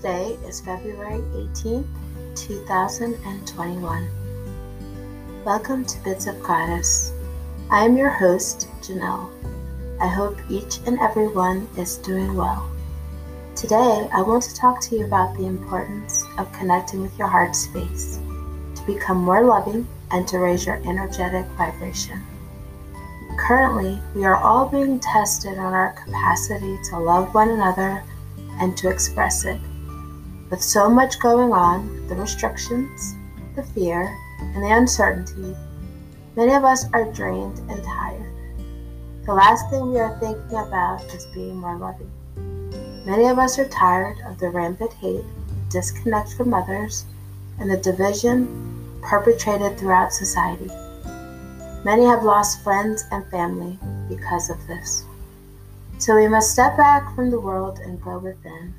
Today is February 18th, 2021. Welcome to Bits of Goddess. I am your host, Janelle. I hope each and everyone is doing well. Today, I want to talk to you about the importance of connecting with your heart space to become more loving and to raise your energetic vibration. Currently, we are all being tested on our capacity to love one another and to express it. With so much going on, the restrictions, the fear, and the uncertainty, many of us are drained and tired. The last thing we are thinking about is being more loving. Many of us are tired of the rampant hate, disconnect from others, and the division perpetrated throughout society. Many have lost friends and family because of this. So we must step back from the world and go within.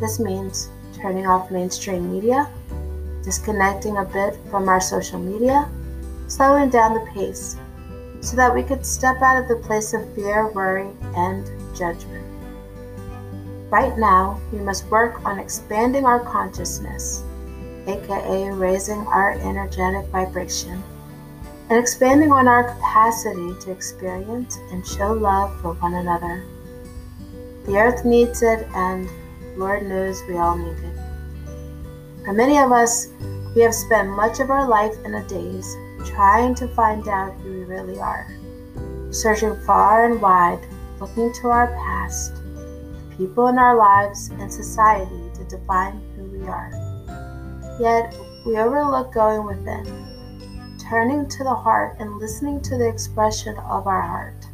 This means turning off mainstream media, disconnecting a bit from our social media, slowing down the pace so that we could step out of the place of fear, worry, and judgment. Right now, we must work on expanding our consciousness, aka raising our energetic vibration and expanding on our capacity to experience and show love for one another. The earth needs it, and Lord knows we all need it. For many of us, we have spent much of our life in a daze trying to find out who we really are, searching far and wide, looking to our past, the people in our lives, and society to define who we are. Yet, we overlook going within turning to the heart and listening to the expression of our heart,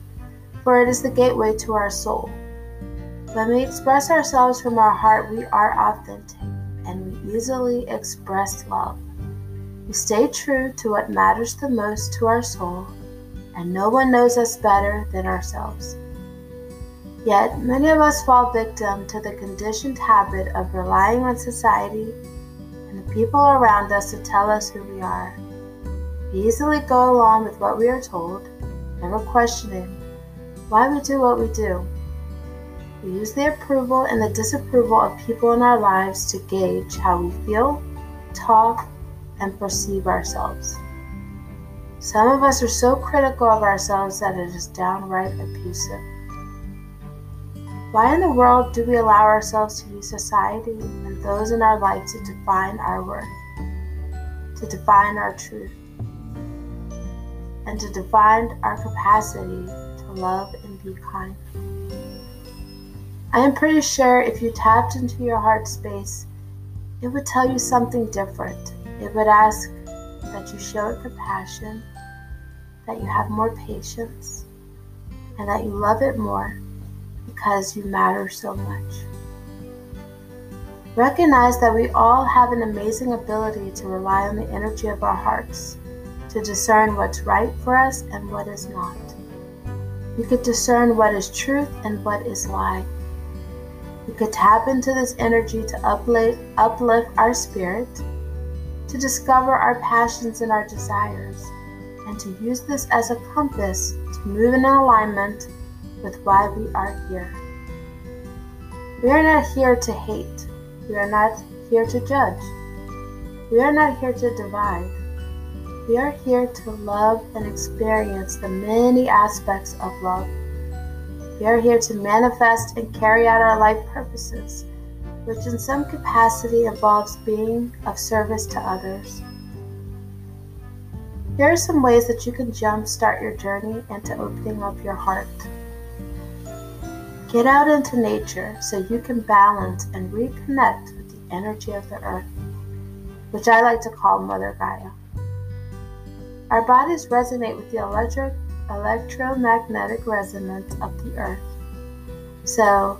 for it is the gateway to our soul. When we express ourselves from our heart, we are authentic and we easily express love. We stay true to what matters the most to our soul, and no one knows us better than ourselves. Yet, many of us fall victim to the conditioned habit of relying on society and the people around us to tell us who we are. We easily go along with what we are told, never questioning why we do what we do. We use the approval and the disapproval of people in our lives to gauge how we feel, talk, and perceive ourselves. Some of us are so critical of ourselves that it is downright abusive. Why in the world do we allow ourselves to use society and those in our life to define our worth, to define our truth? and to define our capacity to love and be kind. I am pretty sure if you tapped into your heart space, it would tell you something different. It would ask that you show it compassion, that you have more patience, and that you love it more because you matter so much. Recognize that we all have an amazing ability to rely on the energy of our hearts to discern what's right for us and what is not. We could discern what is truth and what is lie. We could tap into this energy to uplift, uplift our spirit, to discover our passions and our desires, and to use this as a compass to move in alignment with why we are here. We are not here to hate. We are not here to judge. We are not here to divide. We are here to love and experience the many aspects of love. We are here to manifest and carry out our life purposes, which in some capacity involves being of service to others. Here are some ways that you can jumpstart your journey into opening up your heart. Get out into nature so you can balance and reconnect with the energy of the earth, which I like to call Mother Gaia. Our bodies resonate with the electric, electromagnetic resonance of the earth. So,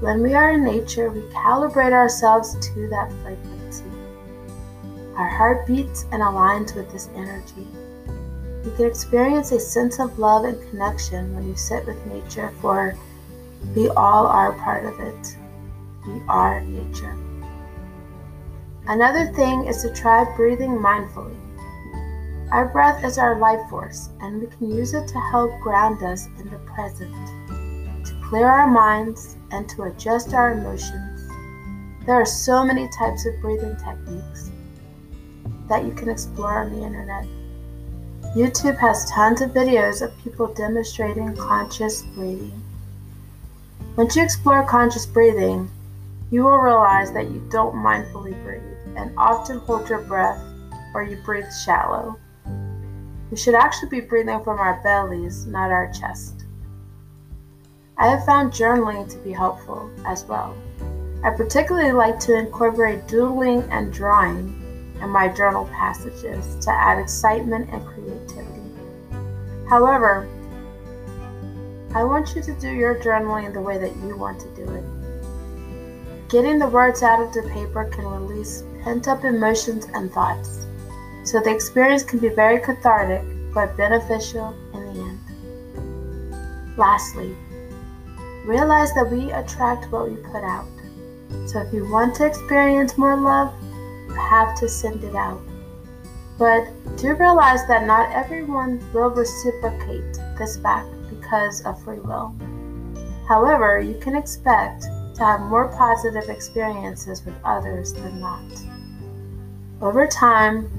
when we are in nature, we calibrate ourselves to that frequency. Our heart beats and aligns with this energy. You can experience a sense of love and connection when you sit with nature, for we all are part of it. We are nature. Another thing is to try breathing mindfully. Our breath is our life force, and we can use it to help ground us in the present, to clear our minds, and to adjust our emotions. There are so many types of breathing techniques that you can explore on the internet. YouTube has tons of videos of people demonstrating conscious breathing. Once you explore conscious breathing, you will realize that you don't mindfully breathe and often hold your breath or you breathe shallow. We should actually be breathing from our bellies, not our chest. I have found journaling to be helpful as well. I particularly like to incorporate doodling and drawing in my journal passages to add excitement and creativity. However, I want you to do your journaling the way that you want to do it. Getting the words out of the paper can release pent up emotions and thoughts, so the experience can be very cathartic but beneficial in the end. Lastly, realize that we attract what we put out. So if you want to experience more love, you have to send it out. But do realize that not everyone will reciprocate this back because of free will. However, you can expect to have more positive experiences with others than not. Over time,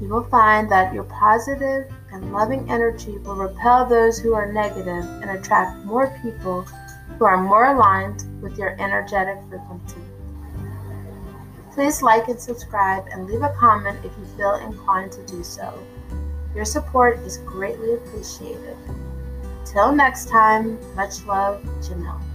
you will find that your positive and loving energy will repel those who are negative and attract more people who are more aligned with your energetic frequency. Please like and subscribe and leave a comment if you feel inclined to do so. Your support is greatly appreciated. Till next time, much love, Janelle.